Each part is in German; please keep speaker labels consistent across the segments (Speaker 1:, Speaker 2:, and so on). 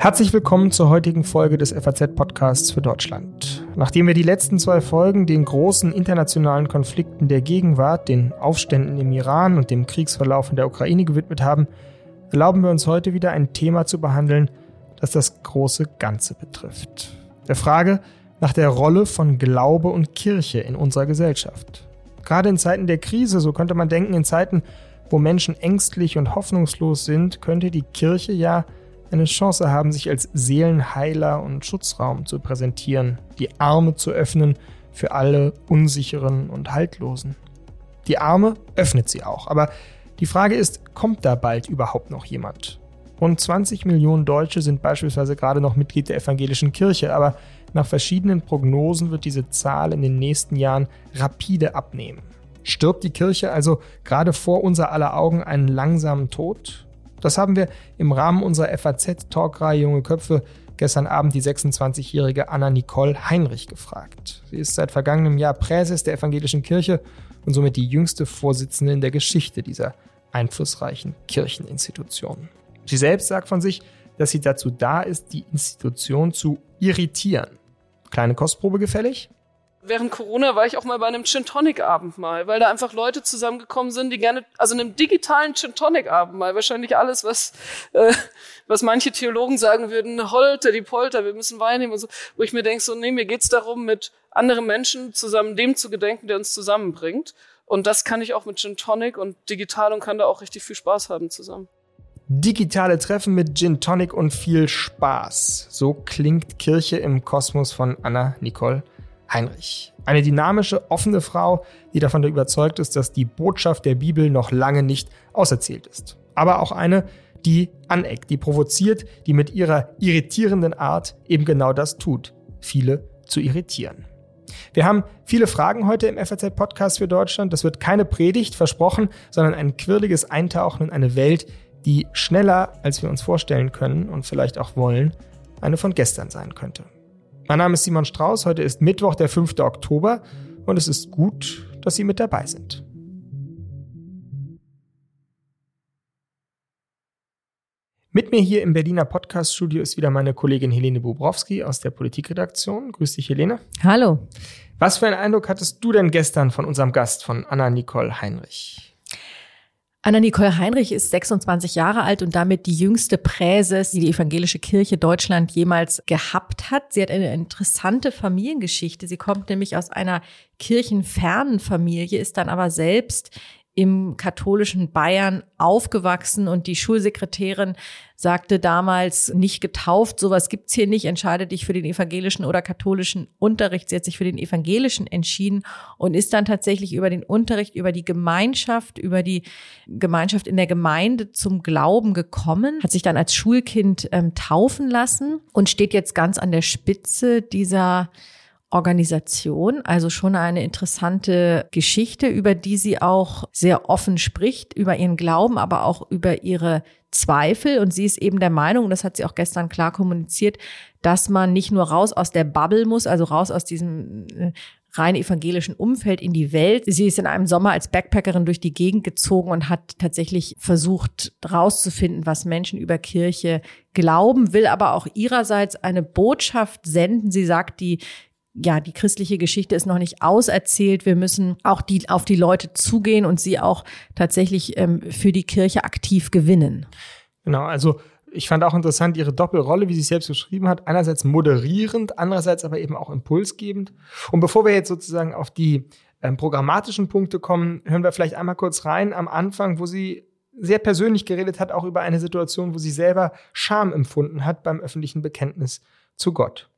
Speaker 1: Herzlich willkommen zur heutigen Folge des FAZ-Podcasts für Deutschland. Nachdem wir die letzten zwei Folgen den großen internationalen Konflikten der Gegenwart, den Aufständen im Iran und dem Kriegsverlauf in der Ukraine gewidmet haben, erlauben wir uns heute wieder ein Thema zu behandeln, das das große Ganze betrifft. Der Frage nach der Rolle von Glaube und Kirche in unserer Gesellschaft. Gerade in Zeiten der Krise, so könnte man denken, in Zeiten, wo Menschen ängstlich und hoffnungslos sind, könnte die Kirche ja eine Chance haben, sich als Seelenheiler und Schutzraum zu präsentieren, die Arme zu öffnen für alle Unsicheren und Haltlosen. Die Arme öffnet sie auch, aber die Frage ist, kommt da bald überhaupt noch jemand? Rund 20 Millionen Deutsche sind beispielsweise gerade noch Mitglied der evangelischen Kirche, aber nach verschiedenen Prognosen wird diese Zahl in den nächsten Jahren rapide abnehmen. Stirbt die Kirche also gerade vor unser aller Augen einen langsamen Tod? Das haben wir im Rahmen unserer FAZ-Talkreihe Junge Köpfe gestern Abend die 26-jährige Anna Nicole Heinrich gefragt. Sie ist seit vergangenem Jahr Präses der Evangelischen Kirche und somit die jüngste Vorsitzende in der Geschichte dieser einflussreichen Kircheninstitution. Sie selbst sagt von sich, dass sie dazu da ist, die Institution zu irritieren. Kleine Kostprobe gefällig?
Speaker 2: während Corona war ich auch mal bei einem Gin Tonic Abendmahl, weil da einfach Leute zusammengekommen sind, die gerne, also einem digitalen Gin Tonic Abendmahl, wahrscheinlich alles, was, äh, was manche Theologen sagen würden, Holter, die Polter, wir müssen Wein nehmen und so, wo ich mir denke, so, nee, mir geht's darum, mit anderen Menschen zusammen dem zu gedenken, der uns zusammenbringt. Und das kann ich auch mit Gin Tonic und digital und kann da auch richtig viel Spaß haben zusammen.
Speaker 1: Digitale Treffen mit Gin Tonic und viel Spaß. So klingt Kirche im Kosmos von Anna Nicole Heinrich. Eine dynamische, offene Frau, die davon überzeugt ist, dass die Botschaft der Bibel noch lange nicht auserzählt ist. Aber auch eine, die aneckt, die provoziert, die mit ihrer irritierenden Art eben genau das tut, viele zu irritieren. Wir haben viele Fragen heute im FAZ-Podcast für Deutschland. Das wird keine Predigt, versprochen, sondern ein quirliges Eintauchen in eine Welt, die schneller, als wir uns vorstellen können und vielleicht auch wollen, eine von gestern sein könnte. Mein Name ist Simon Strauß, heute ist Mittwoch, der 5. Oktober und es ist gut, dass Sie mit dabei sind. Mit mir hier im Berliner Podcaststudio ist wieder meine Kollegin Helene Bubrowski aus der Politikredaktion. Grüß dich, Helene.
Speaker 3: Hallo.
Speaker 1: Was für einen Eindruck hattest du denn gestern von unserem Gast, von Anna Nicole Heinrich?
Speaker 3: Anna-Nicole Heinrich ist 26 Jahre alt und damit die jüngste Präses, die die evangelische Kirche Deutschland jemals gehabt hat. Sie hat eine interessante Familiengeschichte. Sie kommt nämlich aus einer kirchenfernen Familie, ist dann aber selbst im katholischen Bayern aufgewachsen und die Schulsekretärin sagte damals, nicht getauft, sowas gibt's hier nicht, entscheide dich für den evangelischen oder katholischen Unterricht. Sie hat sich für den evangelischen entschieden und ist dann tatsächlich über den Unterricht, über die Gemeinschaft, über die Gemeinschaft in der Gemeinde zum Glauben gekommen, hat sich dann als Schulkind ähm, taufen lassen und steht jetzt ganz an der Spitze dieser Organisation, also schon eine interessante Geschichte, über die sie auch sehr offen spricht, über ihren Glauben, aber auch über ihre Zweifel. Und sie ist eben der Meinung, das hat sie auch gestern klar kommuniziert, dass man nicht nur raus aus der Bubble muss, also raus aus diesem äh, rein evangelischen Umfeld in die Welt. Sie ist in einem Sommer als Backpackerin durch die Gegend gezogen und hat tatsächlich versucht rauszufinden, was Menschen über Kirche glauben, will aber auch ihrerseits eine Botschaft senden. Sie sagt, die ja, die christliche Geschichte ist noch nicht auserzählt. Wir müssen auch die, auf die Leute zugehen und sie auch tatsächlich ähm, für die Kirche aktiv gewinnen.
Speaker 1: Genau, also ich fand auch interessant ihre Doppelrolle, wie sie es selbst beschrieben hat. Einerseits moderierend, andererseits aber eben auch impulsgebend. Und bevor wir jetzt sozusagen auf die ähm, programmatischen Punkte kommen, hören wir vielleicht einmal kurz rein am Anfang, wo sie sehr persönlich geredet hat, auch über eine Situation, wo sie selber Scham empfunden hat beim öffentlichen Bekenntnis zu Gott.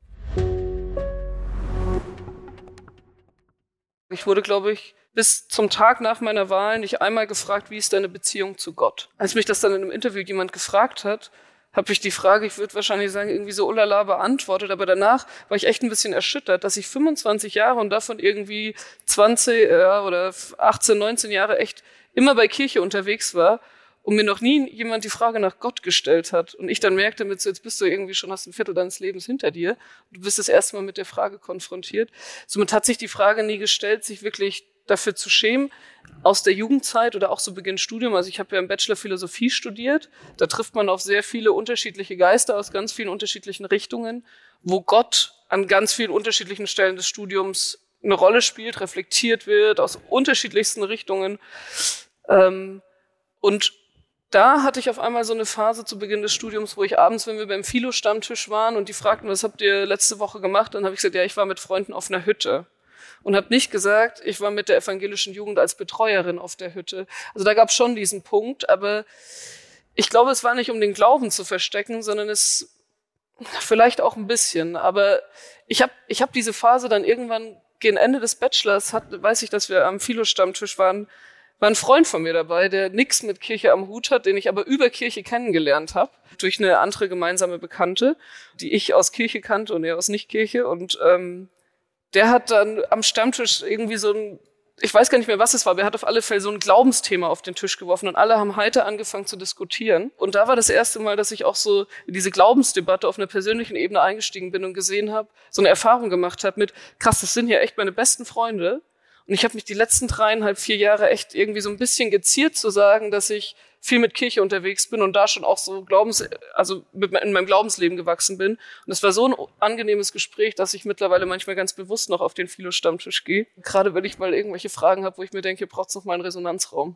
Speaker 2: Ich wurde, glaube ich, bis zum Tag nach meiner Wahl nicht einmal gefragt, wie ist deine Beziehung zu Gott? Als mich das dann in einem Interview jemand gefragt hat, habe ich die Frage, ich würde wahrscheinlich sagen, irgendwie so ulala beantwortet, aber danach war ich echt ein bisschen erschüttert, dass ich 25 Jahre und davon irgendwie 20 ja, oder 18, 19 Jahre echt immer bei Kirche unterwegs war und mir noch nie jemand die Frage nach Gott gestellt hat und ich dann merkte mit so, jetzt bist du irgendwie schon hast ein Viertel deines Lebens hinter dir du bist das erste Mal mit der Frage konfrontiert somit hat sich die Frage nie gestellt sich wirklich dafür zu schämen, aus der Jugendzeit oder auch so Beginn Studium. Also ich habe ja im Bachelor Philosophie studiert. Da trifft man auf sehr viele unterschiedliche Geister aus ganz vielen unterschiedlichen Richtungen, wo Gott an ganz vielen unterschiedlichen Stellen des Studiums eine Rolle spielt, reflektiert wird aus unterschiedlichsten Richtungen. Ähm, und da hatte ich auf einmal so eine Phase zu Beginn des Studiums, wo ich abends, wenn wir beim Philo-Stammtisch waren und die fragten, was habt ihr letzte Woche gemacht, dann habe ich gesagt, ja, ich war mit Freunden auf einer Hütte und habe nicht gesagt, ich war mit der evangelischen Jugend als Betreuerin auf der Hütte. Also da gab es schon diesen Punkt, aber ich glaube, es war nicht, um den Glauben zu verstecken, sondern es vielleicht auch ein bisschen. Aber ich habe ich hab diese Phase dann irgendwann gegen Ende des Bachelors, hat, weiß ich, dass wir am Philo-Stammtisch waren, war ein Freund von mir dabei, der nichts mit Kirche am Hut hat, den ich aber über Kirche kennengelernt habe, durch eine andere gemeinsame Bekannte, die ich aus Kirche kannte und er aus Nicht-Kirche. Und ähm, der hat dann am Stammtisch irgendwie so ein, ich weiß gar nicht mehr, was es war, aber er hat auf alle Fälle so ein Glaubensthema auf den Tisch geworfen und alle haben heiter angefangen zu diskutieren. Und da war das erste Mal, dass ich auch so in diese Glaubensdebatte auf einer persönlichen Ebene eingestiegen bin und gesehen habe, so eine Erfahrung gemacht habe mit, krass, das sind ja echt meine besten Freunde und ich habe mich die letzten dreieinhalb, vier Jahre echt irgendwie so ein bisschen geziert zu sagen, dass ich viel mit Kirche unterwegs bin und da schon auch so Glaubens, also in meinem Glaubensleben gewachsen bin. Und es war so ein angenehmes Gespräch, dass ich mittlerweile manchmal ganz bewusst noch auf den Philo-Stammtisch gehe. Gerade wenn ich mal irgendwelche Fragen habe, wo ich mir denke, braucht es noch mal einen Resonanzraum.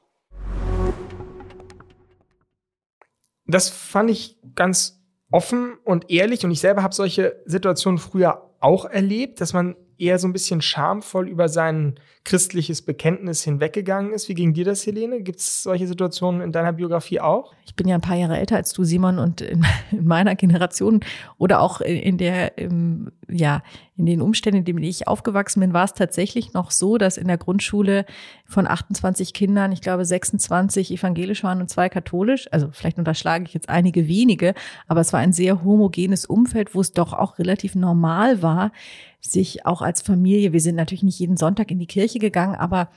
Speaker 1: Das fand ich ganz offen und ehrlich und ich selber habe solche Situationen früher auch erlebt, dass man eher so ein bisschen schamvoll über sein christliches Bekenntnis hinweggegangen ist. Wie ging dir das, Helene? Gibt es solche Situationen in deiner Biografie auch?
Speaker 3: Ich bin ja ein paar Jahre älter als du, Simon, und in, in meiner Generation oder auch in der, im, ja, in den Umständen, in denen ich aufgewachsen bin, war es tatsächlich noch so, dass in der Grundschule von 28 Kindern, ich glaube 26 evangelisch waren und zwei katholisch. Also vielleicht unterschlage ich jetzt einige wenige, aber es war ein sehr homogenes Umfeld, wo es doch auch relativ normal war, sich auch als Familie, wir sind natürlich nicht jeden Sonntag in die Kirche gegangen, aber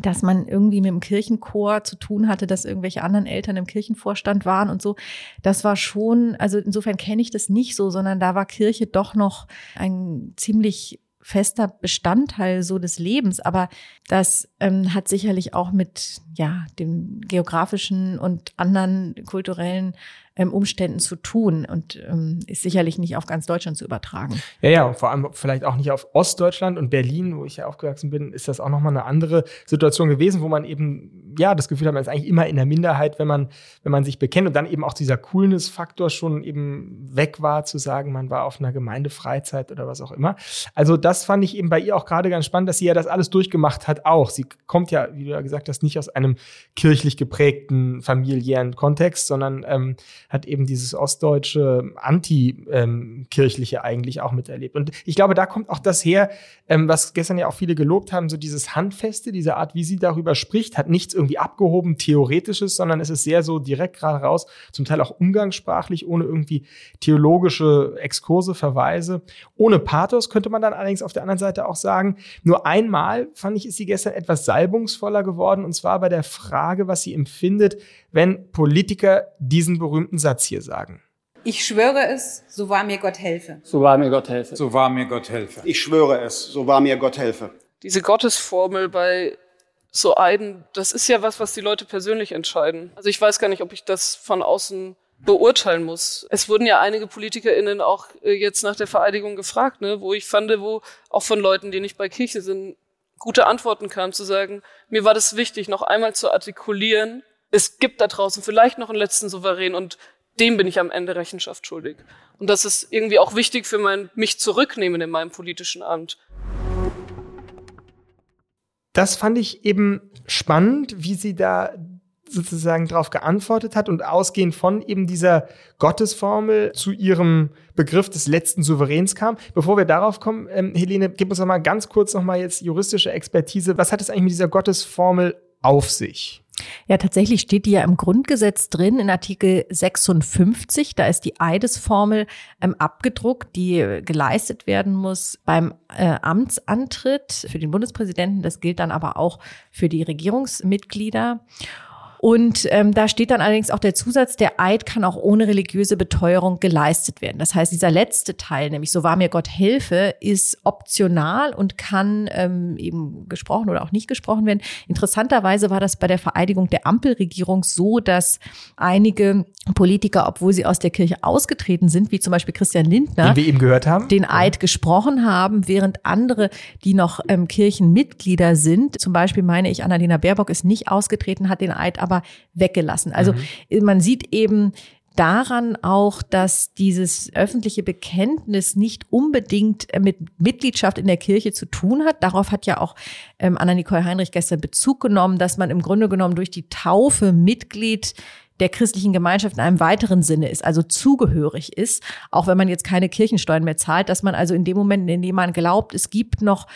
Speaker 3: dass man irgendwie mit dem Kirchenchor zu tun hatte, dass irgendwelche anderen Eltern im Kirchenvorstand waren und so. Das war schon, also insofern kenne ich das nicht so, sondern da war Kirche doch noch ein ziemlich fester Bestandteil so des Lebens. Aber das ähm, hat sicherlich auch mit ja dem geografischen und anderen kulturellen ähm, Umständen zu tun und ähm, ist sicherlich nicht auf ganz Deutschland zu übertragen.
Speaker 1: Ja, ja, vor allem vielleicht auch nicht auf Ostdeutschland und Berlin, wo ich ja aufgewachsen bin, ist das auch nochmal eine andere Situation gewesen, wo man eben, ja, das Gefühl hat, man ist eigentlich immer in der Minderheit, wenn man, wenn man sich bekennt und dann eben auch dieser Coolness-Faktor schon eben weg war, zu sagen, man war auf einer Gemeindefreizeit oder was auch immer. Also das fand ich eben bei ihr auch gerade ganz spannend, dass sie ja das alles durchgemacht hat auch. Sie kommt ja, wie du ja gesagt hast, nicht aus einem kirchlich geprägten familiären Kontext, sondern ähm, hat eben dieses ostdeutsche Anti-kirchliche ähm, eigentlich auch miterlebt. Und ich glaube, da kommt auch das her, ähm, was gestern ja auch viele gelobt haben, so dieses Handfeste, diese Art, wie sie darüber spricht, hat nichts irgendwie abgehoben, theoretisches, sondern es ist sehr so direkt gerade raus, zum Teil auch umgangssprachlich, ohne irgendwie theologische Exkurse, Verweise. Ohne Pathos könnte man dann allerdings auf der anderen Seite auch sagen, nur einmal fand ich, ist sie gestern etwas salbungsvoller geworden, und zwar bei der Frage, was sie empfindet, wenn Politiker diesen berühmten Satz hier sagen.
Speaker 4: Ich schwöre es, so wahr mir Gott helfe.
Speaker 5: So wahr mir Gott helfe.
Speaker 6: So wahr mir Gott helfe.
Speaker 7: Ich schwöre es, so wahr mir Gott helfe.
Speaker 2: Diese Gottesformel bei so Eiden, das ist ja was, was die Leute persönlich entscheiden. Also ich weiß gar nicht, ob ich das von außen beurteilen muss. Es wurden ja einige PolitikerInnen auch äh, jetzt nach der Vereidigung gefragt, ne, wo ich fand, wo auch von Leuten, die nicht bei Kirche sind, gute Antworten kamen, zu sagen, mir war das wichtig, noch einmal zu artikulieren, es gibt da draußen vielleicht noch einen letzten Souverän und dem bin ich am Ende Rechenschaft schuldig. Und das ist irgendwie auch wichtig für mein mich zurücknehmen in meinem politischen Amt.
Speaker 1: Das fand ich eben spannend, wie sie da sozusagen darauf geantwortet hat und ausgehend von eben dieser Gottesformel zu ihrem Begriff des letzten Souveräns kam. Bevor wir darauf kommen, ähm, Helene, gib uns noch mal ganz kurz noch mal jetzt juristische Expertise. Was hat es eigentlich mit dieser Gottesformel auf sich?
Speaker 3: Ja, tatsächlich steht die ja im Grundgesetz drin in Artikel 56. Da ist die Eidesformel ähm, abgedruckt, die geleistet werden muss beim äh, Amtsantritt für den Bundespräsidenten. Das gilt dann aber auch für die Regierungsmitglieder. Und ähm, da steht dann allerdings auch der Zusatz, der Eid kann auch ohne religiöse Beteuerung geleistet werden. Das heißt, dieser letzte Teil, nämlich so wahr mir Gott helfe, ist optional und kann ähm, eben gesprochen oder auch nicht gesprochen werden. Interessanterweise war das bei der Vereidigung der Ampelregierung so, dass einige Politiker, obwohl sie aus der Kirche ausgetreten sind, wie zum Beispiel Christian Lindner,
Speaker 1: den wir eben gehört haben,
Speaker 3: den Eid gesprochen haben, während andere, die noch ähm, Kirchenmitglieder sind, zum Beispiel meine ich, Annalena Baerbock ist nicht ausgetreten, hat den Eid aber weggelassen. Also mhm. man sieht eben, daran auch, dass dieses öffentliche Bekenntnis nicht unbedingt mit Mitgliedschaft in der Kirche zu tun hat. Darauf hat ja auch ähm, Anna-Nicole Heinrich gestern Bezug genommen, dass man im Grunde genommen durch die Taufe Mitglied der christlichen Gemeinschaft in einem weiteren Sinne ist, also zugehörig ist, auch wenn man jetzt keine Kirchensteuern mehr zahlt, dass man also in dem Moment, in dem man glaubt, es gibt noch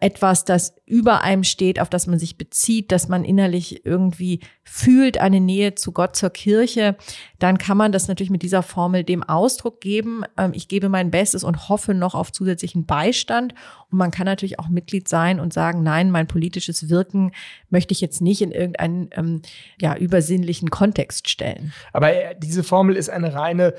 Speaker 3: etwas, das über einem steht, auf das man sich bezieht, dass man innerlich irgendwie fühlt, eine Nähe zu Gott, zur Kirche, dann kann man das natürlich mit dieser Formel dem Ausdruck geben. Ähm, ich gebe mein Bestes und hoffe noch auf zusätzlichen Beistand. Und man kann natürlich auch Mitglied sein und sagen, nein, mein politisches Wirken möchte ich jetzt nicht in irgendeinen ähm, ja, übersinnlichen Kontext stellen.
Speaker 1: Aber äh, diese Formel ist eine reine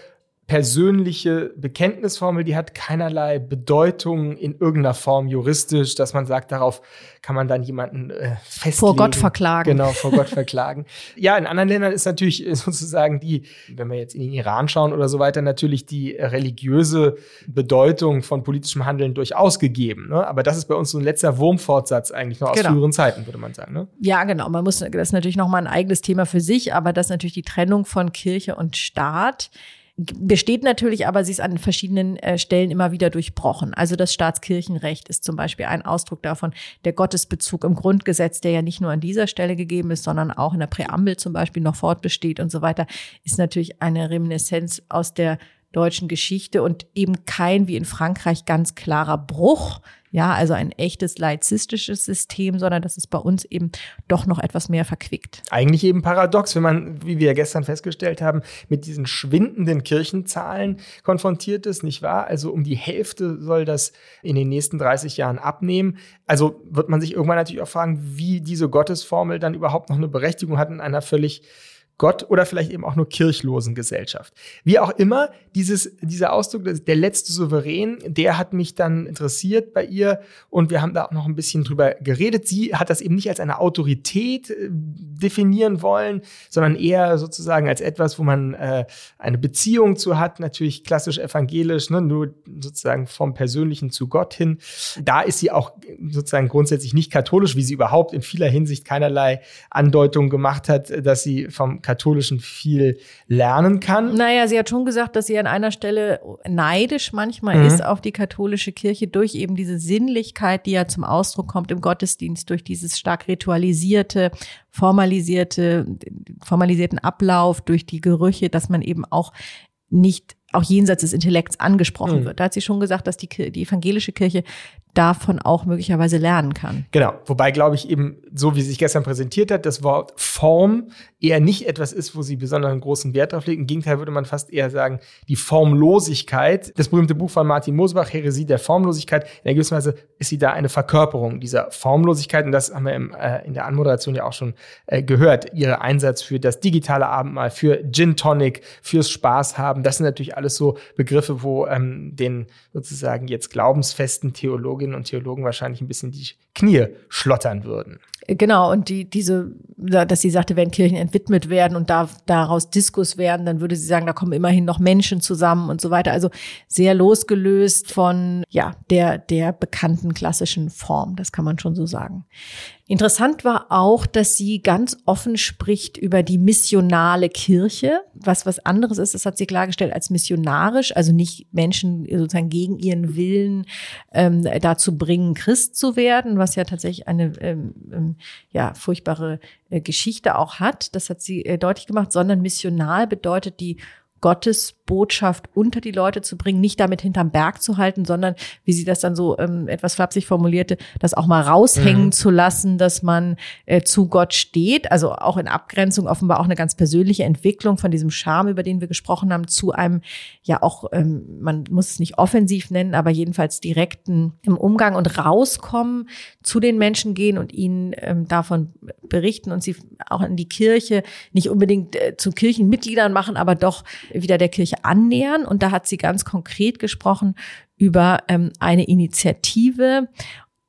Speaker 1: persönliche Bekenntnisformel, die hat keinerlei Bedeutung in irgendeiner Form juristisch, dass man sagt, darauf kann man dann jemanden äh, festlegen.
Speaker 3: Vor Gott verklagen.
Speaker 1: Genau, vor Gott verklagen. Ja, in anderen Ländern ist natürlich sozusagen die, wenn wir jetzt in den Iran schauen oder so weiter, natürlich die religiöse Bedeutung von politischem Handeln durchaus gegeben. Ne? Aber das ist bei uns so ein letzter Wurmfortsatz eigentlich noch aus genau. früheren Zeiten, würde man sagen. Ne?
Speaker 3: Ja, genau. Man muss, das ist natürlich nochmal ein eigenes Thema für sich, aber das ist natürlich die Trennung von Kirche und Staat besteht natürlich, aber sie ist an verschiedenen äh, Stellen immer wieder durchbrochen. Also das Staatskirchenrecht ist zum Beispiel ein Ausdruck davon. Der Gottesbezug im Grundgesetz, der ja nicht nur an dieser Stelle gegeben ist, sondern auch in der Präambel zum Beispiel noch fortbesteht und so weiter, ist natürlich eine Reminiszenz aus der deutschen Geschichte und eben kein wie in Frankreich ganz klarer Bruch ja, also ein echtes laizistisches System, sondern das ist bei uns eben doch noch etwas mehr verquickt.
Speaker 1: Eigentlich eben paradox, wenn man, wie wir gestern festgestellt haben, mit diesen schwindenden Kirchenzahlen konfrontiert ist, nicht wahr? Also um die Hälfte soll das in den nächsten 30 Jahren abnehmen. Also wird man sich irgendwann natürlich auch fragen, wie diese Gottesformel dann überhaupt noch eine Berechtigung hat in einer völlig Gott oder vielleicht eben auch nur kirchlosen Gesellschaft. Wie auch immer, dieses, dieser Ausdruck, der letzte Souverän, der hat mich dann interessiert bei ihr und wir haben da auch noch ein bisschen drüber geredet. Sie hat das eben nicht als eine Autorität äh, definieren wollen, sondern eher sozusagen als etwas, wo man äh, eine Beziehung zu hat, natürlich klassisch evangelisch, ne, nur sozusagen vom Persönlichen zu Gott hin. Da ist sie auch sozusagen grundsätzlich nicht katholisch, wie sie überhaupt in vieler Hinsicht keinerlei Andeutung gemacht hat, dass sie vom Katholischen viel lernen kann.
Speaker 3: Naja, sie hat schon gesagt, dass sie an einer Stelle neidisch manchmal mhm. ist auf die katholische Kirche durch eben diese Sinnlichkeit, die ja zum Ausdruck kommt im Gottesdienst, durch dieses stark ritualisierte, formalisierte, formalisierten Ablauf, durch die Gerüche, dass man eben auch nicht auch jenseits des Intellekts angesprochen mhm. wird. Da hat sie schon gesagt, dass die, die evangelische Kirche davon auch möglicherweise lernen kann.
Speaker 1: Genau, wobei glaube ich eben, so wie sie sich gestern präsentiert hat, das Wort Form eher nicht etwas ist, wo sie besonders großen Wert drauf legt. Im Gegenteil würde man fast eher sagen, die Formlosigkeit, das berühmte Buch von Martin Mosbach, Heresie der Formlosigkeit, in gewisser Weise ist sie da eine Verkörperung dieser Formlosigkeit und das haben wir im, äh, in der Anmoderation ja auch schon äh, gehört. Ihre Einsatz für das digitale Abendmahl, für Gin Tonic, fürs Spaß haben, das sind natürlich alles so Begriffe, wo ähm, den sozusagen jetzt glaubensfesten Theologen Theologinnen und Theologen wahrscheinlich ein bisschen die Knie schlottern würden.
Speaker 3: Genau, und die, diese, dass sie sagte, wenn Kirchen entwidmet werden und da, daraus Diskus werden, dann würde sie sagen, da kommen immerhin noch Menschen zusammen und so weiter. Also sehr losgelöst von, ja, der, der bekannten klassischen Form. Das kann man schon so sagen. Interessant war auch, dass sie ganz offen spricht über die missionale Kirche, was was anderes ist, das hat sie klargestellt als missionarisch, also nicht Menschen sozusagen gegen ihren Willen ähm, dazu bringen, Christ zu werden, was ja tatsächlich eine ähm, ja furchtbare äh, Geschichte auch hat. Das hat sie äh, deutlich gemacht, sondern missional bedeutet die Gottes Botschaft unter die Leute zu bringen, nicht damit hinterm Berg zu halten, sondern, wie sie das dann so ähm, etwas flapsig formulierte, das auch mal raushängen mhm. zu lassen, dass man äh, zu Gott steht. Also auch in Abgrenzung offenbar auch eine ganz persönliche Entwicklung von diesem Charme, über den wir gesprochen haben, zu einem, ja auch, ähm, man muss es nicht offensiv nennen, aber jedenfalls direkten im Umgang und rauskommen, zu den Menschen gehen und ihnen ähm, davon berichten und sie auch in die Kirche nicht unbedingt äh, zu Kirchenmitgliedern machen, aber doch wieder der Kirche annähern. Und da hat sie ganz konkret gesprochen über ähm, eine Initiative,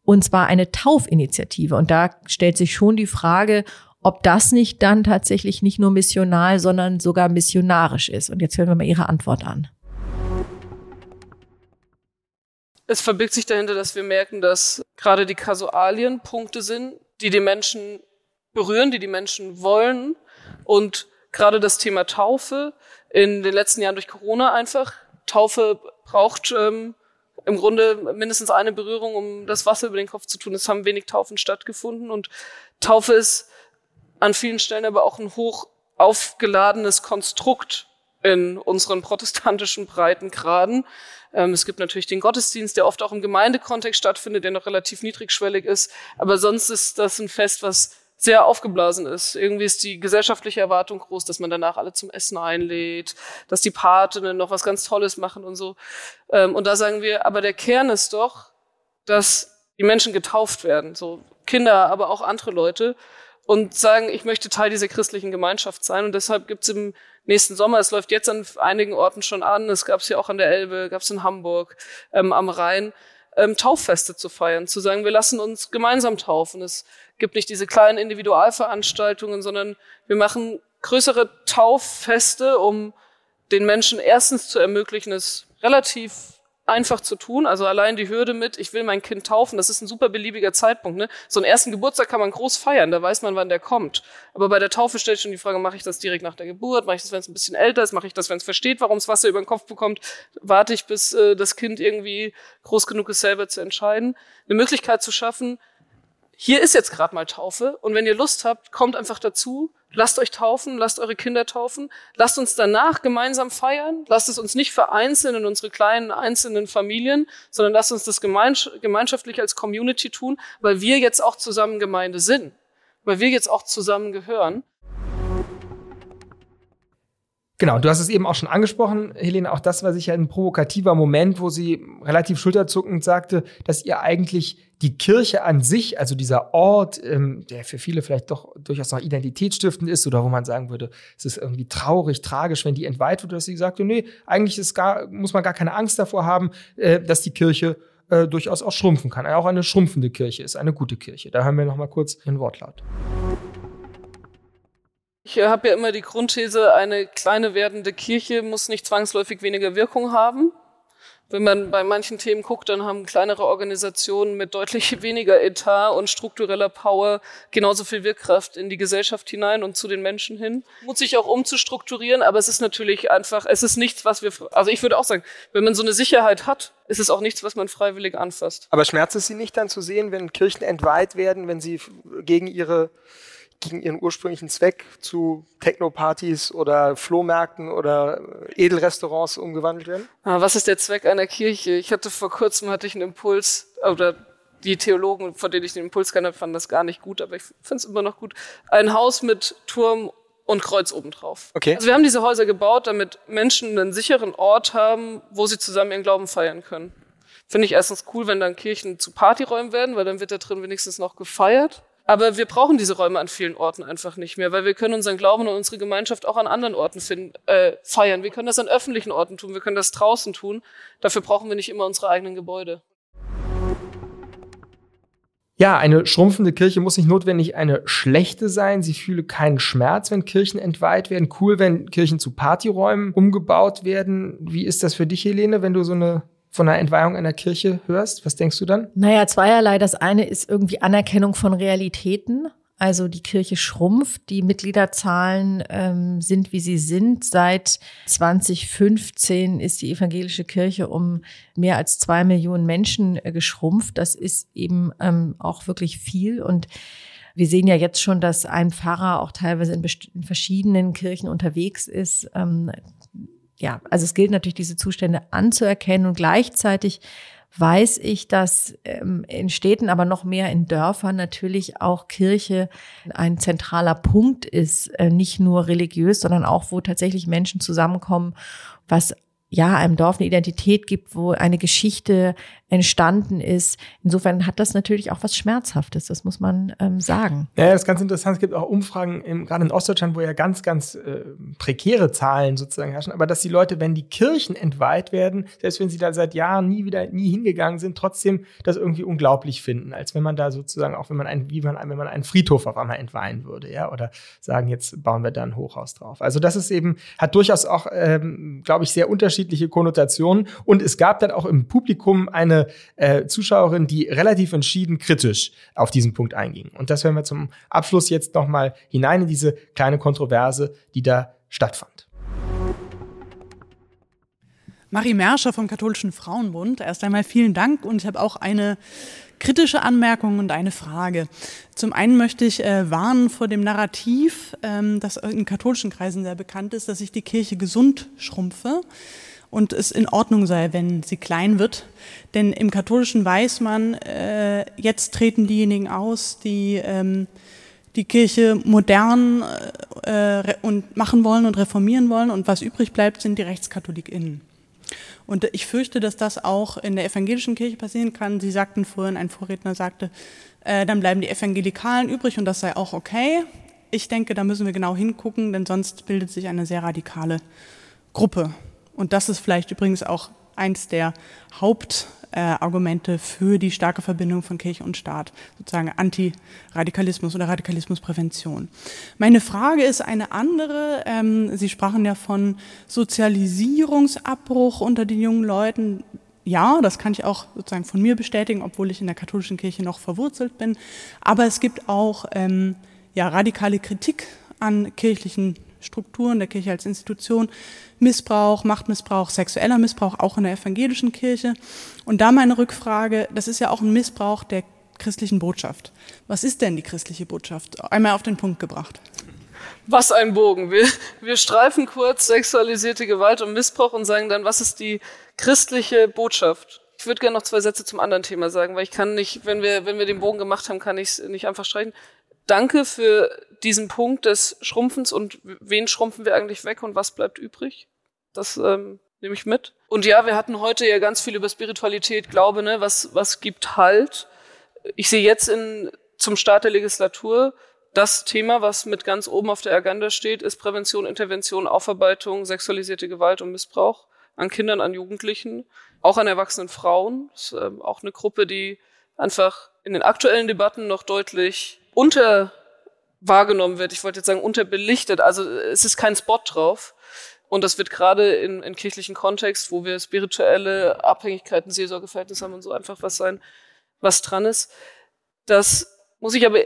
Speaker 3: und zwar eine Taufinitiative. Und da stellt sich schon die Frage, ob das nicht dann tatsächlich nicht nur missional, sondern sogar missionarisch ist. Und jetzt hören wir mal Ihre Antwort an.
Speaker 2: Es verbirgt sich dahinter, dass wir merken, dass gerade die Kasualien Punkte sind, die die Menschen berühren, die die Menschen wollen. Und gerade das Thema Taufe in den letzten Jahren durch Corona einfach. Taufe braucht ähm, im Grunde mindestens eine Berührung, um das Wasser über den Kopf zu tun. Es haben wenig Taufen stattgefunden und Taufe ist an vielen Stellen aber auch ein hoch aufgeladenes Konstrukt in unseren protestantischen Breitengraden. Ähm, es gibt natürlich den Gottesdienst, der oft auch im Gemeindekontext stattfindet, der noch relativ niedrigschwellig ist. Aber sonst ist das ein Fest, was sehr aufgeblasen ist. Irgendwie ist die gesellschaftliche Erwartung groß, dass man danach alle zum Essen einlädt, dass die Patinnen noch was ganz Tolles machen und so. Ähm, und da sagen wir, aber der Kern ist doch, dass die Menschen getauft werden, so Kinder, aber auch andere Leute und sagen, ich möchte Teil dieser christlichen Gemeinschaft sein. Und deshalb gibt's im nächsten Sommer, es läuft jetzt an einigen Orten schon an, es gab's ja auch an der Elbe, gab's in Hamburg, ähm, am Rhein, ähm, Tauffeste zu feiern, zu sagen, wir lassen uns gemeinsam taufen. Es gibt nicht diese kleinen Individualveranstaltungen, sondern wir machen größere Tauffeste, um den Menschen erstens zu ermöglichen, es relativ einfach zu tun. Also allein die Hürde mit, ich will mein Kind taufen, das ist ein super beliebiger Zeitpunkt. Ne? So einen ersten Geburtstag kann man groß feiern, da weiß man, wann der kommt. Aber bei der Taufe stellt schon die Frage, mache ich das direkt nach der Geburt? Mache ich das, wenn es ein bisschen älter ist? Mache ich das, wenn es versteht, warum es Wasser über den Kopf bekommt? Warte ich, bis äh, das Kind irgendwie groß genug ist, selber zu entscheiden? Eine Möglichkeit zu schaffen, hier ist jetzt gerade mal Taufe und wenn ihr Lust habt, kommt einfach dazu, lasst euch taufen, lasst eure Kinder taufen, lasst uns danach gemeinsam feiern, lasst es uns nicht vereinzeln in unsere kleinen einzelnen Familien, sondern lasst uns das gemeinschaftlich als Community tun, weil wir jetzt auch zusammen Gemeinde sind, weil wir jetzt auch zusammen gehören.
Speaker 1: Genau, du hast es eben auch schon angesprochen, Helene. Auch das war sicher ein provokativer Moment, wo sie relativ schulterzuckend sagte, dass ihr eigentlich die Kirche an sich, also dieser Ort, ähm, der für viele vielleicht doch durchaus noch identitätsstiftend ist oder wo man sagen würde, es ist irgendwie traurig, tragisch, wenn die entweiht wird, dass sie sagte, nee, eigentlich ist gar, muss man gar keine Angst davor haben, äh, dass die Kirche äh, durchaus auch schrumpfen kann. Auch eine schrumpfende Kirche ist eine gute Kirche. Da hören wir noch mal kurz den Wortlaut.
Speaker 2: Ich habe ja immer die Grundthese, eine kleine werdende Kirche muss nicht zwangsläufig weniger Wirkung haben. Wenn man bei manchen Themen guckt, dann haben kleinere Organisationen mit deutlich weniger Etat und struktureller Power genauso viel Wirkkraft in die Gesellschaft hinein und zu den Menschen hin. Muss sich auch umzustrukturieren, aber es ist natürlich einfach, es ist nichts, was wir, also ich würde auch sagen, wenn man so eine Sicherheit hat, ist es auch nichts, was man freiwillig anfasst.
Speaker 1: Aber schmerzt es Sie nicht dann zu sehen, wenn Kirchen entweiht werden, wenn sie gegen ihre gegen ihren ursprünglichen Zweck zu Techno-Partys oder Flohmärkten oder Edelrestaurants umgewandelt werden?
Speaker 2: Ah, was ist der Zweck einer Kirche? Ich hatte vor kurzem hatte ich einen Impuls oder die Theologen, von denen ich den Impuls kannte, fanden das gar nicht gut, aber ich finde es immer noch gut. Ein Haus mit Turm und Kreuz obendrauf.
Speaker 1: Okay.
Speaker 2: Also wir haben diese Häuser gebaut, damit Menschen einen sicheren Ort haben, wo sie zusammen ihren Glauben feiern können. Finde ich erstens cool, wenn dann Kirchen zu Partyräumen werden, weil dann wird da drin wenigstens noch gefeiert. Aber wir brauchen diese Räume an vielen Orten einfach nicht mehr, weil wir können unseren Glauben und unsere Gemeinschaft auch an anderen Orten finden, äh, feiern. Wir können das an öffentlichen Orten tun, wir können das draußen tun. Dafür brauchen wir nicht immer unsere eigenen Gebäude.
Speaker 1: Ja, eine schrumpfende Kirche muss nicht notwendig eine schlechte sein. Sie fühle keinen Schmerz, wenn Kirchen entweiht werden. Cool, wenn Kirchen zu Partyräumen umgebaut werden. Wie ist das für dich, Helene, wenn du so eine von einer Entweihung einer Kirche hörst? Was denkst du dann?
Speaker 3: Naja, zweierlei. Das eine ist irgendwie Anerkennung von Realitäten. Also die Kirche schrumpft, die Mitgliederzahlen ähm, sind, wie sie sind. Seit 2015 ist die evangelische Kirche um mehr als zwei Millionen Menschen äh, geschrumpft. Das ist eben ähm, auch wirklich viel. Und wir sehen ja jetzt schon, dass ein Pfarrer auch teilweise in, in verschiedenen Kirchen unterwegs ist. Ähm, ja, also es gilt natürlich, diese Zustände anzuerkennen. Und gleichzeitig weiß ich, dass ähm, in Städten, aber noch mehr in Dörfern natürlich auch Kirche ein zentraler Punkt ist, äh, nicht nur religiös, sondern auch, wo tatsächlich Menschen zusammenkommen, was ja, einem Dorf eine Identität gibt, wo eine Geschichte entstanden ist. Insofern hat das natürlich auch was Schmerzhaftes, das muss man ähm, sagen.
Speaker 1: Ja, das ist ganz interessant. Es gibt auch Umfragen, im, gerade in Ostdeutschland, wo ja ganz, ganz äh, prekäre Zahlen sozusagen herrschen, aber dass die Leute, wenn die Kirchen entweiht werden, selbst wenn sie da seit Jahren nie wieder, nie hingegangen sind, trotzdem das irgendwie unglaublich finden, als wenn man da sozusagen, auch wenn man einen, wie man, wenn man einen Friedhof auf einmal entweihen würde, ja, oder sagen, jetzt bauen wir da ein Hochhaus drauf. Also das ist eben, hat durchaus auch, ähm, glaube ich, sehr unterschiedliche Konnotationen und es gab dann auch im Publikum eine äh, Zuschauerin, die relativ entschieden kritisch auf diesen Punkt einging. Und das werden wir zum Abschluss jetzt nochmal hinein in diese kleine Kontroverse, die da stattfand.
Speaker 5: Marie Merscher vom Katholischen Frauenbund. Erst einmal vielen Dank und ich habe auch eine kritische Anmerkung und eine Frage. Zum einen möchte ich äh, warnen vor dem Narrativ, ähm, das in katholischen Kreisen sehr bekannt ist, dass sich die Kirche gesund schrumpfe und es in Ordnung sei, wenn sie klein wird. Denn im Katholischen weiß man, äh, jetzt treten diejenigen aus, die ähm, die Kirche modern äh, und machen wollen und reformieren wollen und was übrig bleibt, sind die RechtskatholiKinnen. Und ich fürchte, dass das auch in der evangelischen Kirche passieren kann. Sie sagten vorhin, ein Vorredner sagte, äh, dann bleiben die Evangelikalen übrig und das sei auch okay. Ich denke, da müssen wir genau hingucken, denn sonst bildet sich eine sehr radikale Gruppe. Und das ist vielleicht übrigens auch eins der Hauptargumente äh, für die starke Verbindung von Kirche und Staat, sozusagen Antiradikalismus oder Radikalismusprävention. Meine Frage ist eine andere. Ähm, Sie sprachen ja von Sozialisierungsabbruch unter den jungen Leuten. Ja, das kann ich auch sozusagen von mir bestätigen, obwohl ich in der katholischen Kirche noch verwurzelt bin. Aber es gibt auch ähm, ja, radikale Kritik an kirchlichen Strukturen der Kirche als Institution, Missbrauch, Machtmissbrauch, sexueller Missbrauch auch in der evangelischen Kirche. Und da meine Rückfrage, das ist ja auch ein Missbrauch der christlichen Botschaft. Was ist denn die christliche Botschaft? Einmal auf den Punkt gebracht.
Speaker 2: Was ein Bogen. Wir, wir streifen kurz sexualisierte Gewalt und Missbrauch und sagen dann, was ist die christliche Botschaft? Ich würde gerne noch zwei Sätze zum anderen Thema sagen, weil ich kann nicht, wenn wir, wenn wir den Bogen gemacht haben, kann ich es nicht einfach streichen danke für diesen Punkt des Schrumpfens und wen schrumpfen wir eigentlich weg und was bleibt übrig. Das ähm, nehme ich mit. Und ja, wir hatten heute ja ganz viel über Spiritualität, Glaube, ne, was, was gibt Halt. Ich sehe jetzt in, zum Start der Legislatur das Thema, was mit ganz oben auf der Agenda steht, ist Prävention, Intervention, Aufarbeitung, sexualisierte Gewalt und Missbrauch an Kindern, an Jugendlichen, auch an erwachsenen Frauen. Das ist ähm, auch eine Gruppe, die einfach in den aktuellen Debatten noch deutlich unter wahrgenommen wird. Ich wollte jetzt sagen unterbelichtet. Also es ist kein Spot drauf. Und das wird gerade in, in kirchlichen Kontext, wo wir spirituelle Abhängigkeiten, Seelsorgeverhältnisse haben und so einfach was sein, was dran ist. Das muss ich aber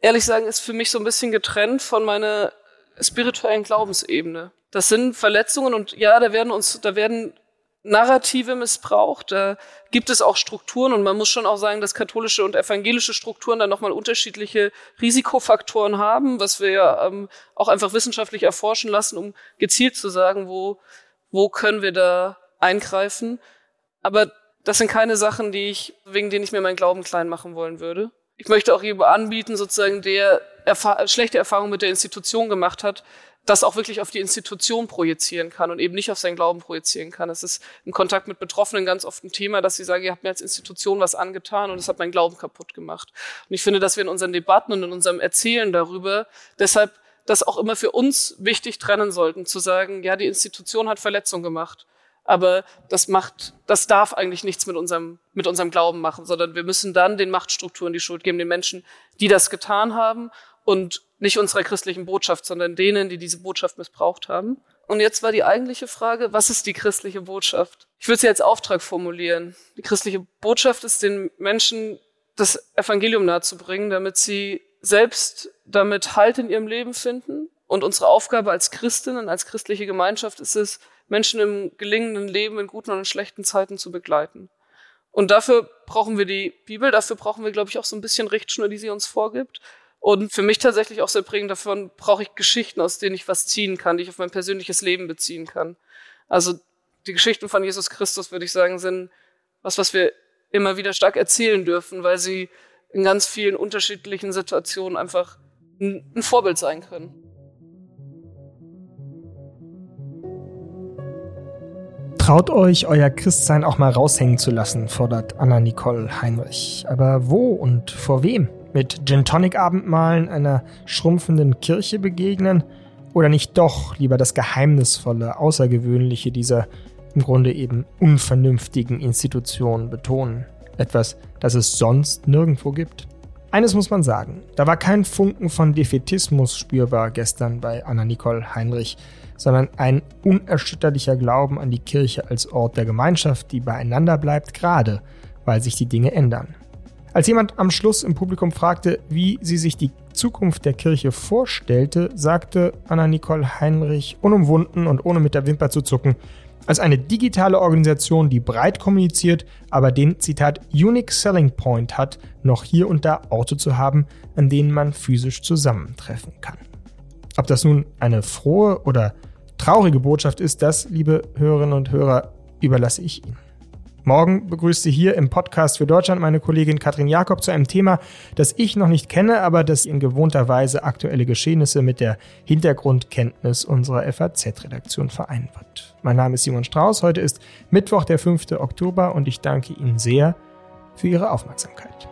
Speaker 2: ehrlich sagen, ist für mich so ein bisschen getrennt von meiner spirituellen Glaubensebene. Das sind Verletzungen und ja, da werden uns, da werden Narrative missbraucht. Da gibt es auch Strukturen und man muss schon auch sagen, dass katholische und evangelische Strukturen dann nochmal unterschiedliche Risikofaktoren haben, was wir ja ähm, auch einfach wissenschaftlich erforschen lassen, um gezielt zu sagen, wo, wo können wir da eingreifen. Aber das sind keine Sachen, die ich, wegen denen ich mir meinen Glauben klein machen wollen würde. Ich möchte auch jedem anbieten, sozusagen, der erfahr schlechte Erfahrungen mit der Institution gemacht hat, das auch wirklich auf die Institution projizieren kann und eben nicht auf seinen Glauben projizieren kann. Es ist im Kontakt mit Betroffenen ganz oft ein Thema, dass sie sagen, ihr habt mir als Institution was angetan und es hat meinen Glauben kaputt gemacht. Und ich finde, dass wir in unseren Debatten und in unserem Erzählen darüber deshalb das auch immer für uns wichtig trennen sollten, zu sagen, ja, die Institution hat Verletzung gemacht. Aber das macht, das darf eigentlich nichts mit unserem, mit unserem Glauben machen, sondern wir müssen dann den Machtstrukturen die Schuld geben, den Menschen, die das getan haben und nicht unserer christlichen Botschaft, sondern denen, die diese Botschaft missbraucht haben. Und jetzt war die eigentliche Frage, was ist die christliche Botschaft? Ich würde sie als Auftrag formulieren. Die christliche Botschaft ist den Menschen das Evangelium nahezubringen, damit sie selbst damit Halt in ihrem Leben finden. Und unsere Aufgabe als Christinnen, als christliche Gemeinschaft ist es, Menschen im gelingenden Leben in guten und in schlechten Zeiten zu begleiten. Und dafür brauchen wir die Bibel, dafür brauchen wir, glaube ich, auch so ein bisschen Richtschnur, die sie uns vorgibt. Und für mich tatsächlich auch sehr prägend davon brauche ich Geschichten, aus denen ich was ziehen kann, die ich auf mein persönliches Leben beziehen kann. Also die Geschichten von Jesus Christus, würde ich sagen, sind was, was wir immer wieder stark erzählen dürfen, weil sie in ganz vielen unterschiedlichen Situationen einfach ein Vorbild sein können.
Speaker 1: Traut euch, euer Christsein auch mal raushängen zu lassen, fordert Anna-Nicole Heinrich. Aber wo und vor wem? Mit Gin Tonic Abendmahlen einer schrumpfenden Kirche begegnen? Oder nicht doch lieber das Geheimnisvolle, Außergewöhnliche dieser im Grunde eben unvernünftigen Institutionen betonen? Etwas, das es sonst nirgendwo gibt? Eines muss man sagen, da war kein Funken von Defetismus spürbar gestern bei Anna-Nicole Heinrich sondern ein unerschütterlicher Glauben an die Kirche als Ort der Gemeinschaft, die beieinander bleibt, gerade weil sich die Dinge ändern. Als jemand am Schluss im Publikum fragte, wie sie sich die Zukunft der Kirche vorstellte, sagte Anna-Nicole Heinrich unumwunden und ohne mit der Wimper zu zucken, als eine digitale Organisation, die breit kommuniziert, aber den, Zitat, Unique Selling Point hat, noch hier und da Orte zu haben, an denen man physisch zusammentreffen kann. Ob das nun eine frohe oder traurige Botschaft ist, das, liebe Hörerinnen und Hörer, überlasse ich Ihnen. Morgen begrüßt Sie hier im Podcast für Deutschland meine Kollegin Katrin Jakob zu einem Thema, das ich noch nicht kenne, aber das in gewohnter Weise aktuelle Geschehnisse mit der Hintergrundkenntnis unserer FAZ-Redaktion vereinen wird. Mein Name ist Simon Strauß, heute ist Mittwoch, der 5. Oktober und ich danke Ihnen sehr für Ihre Aufmerksamkeit.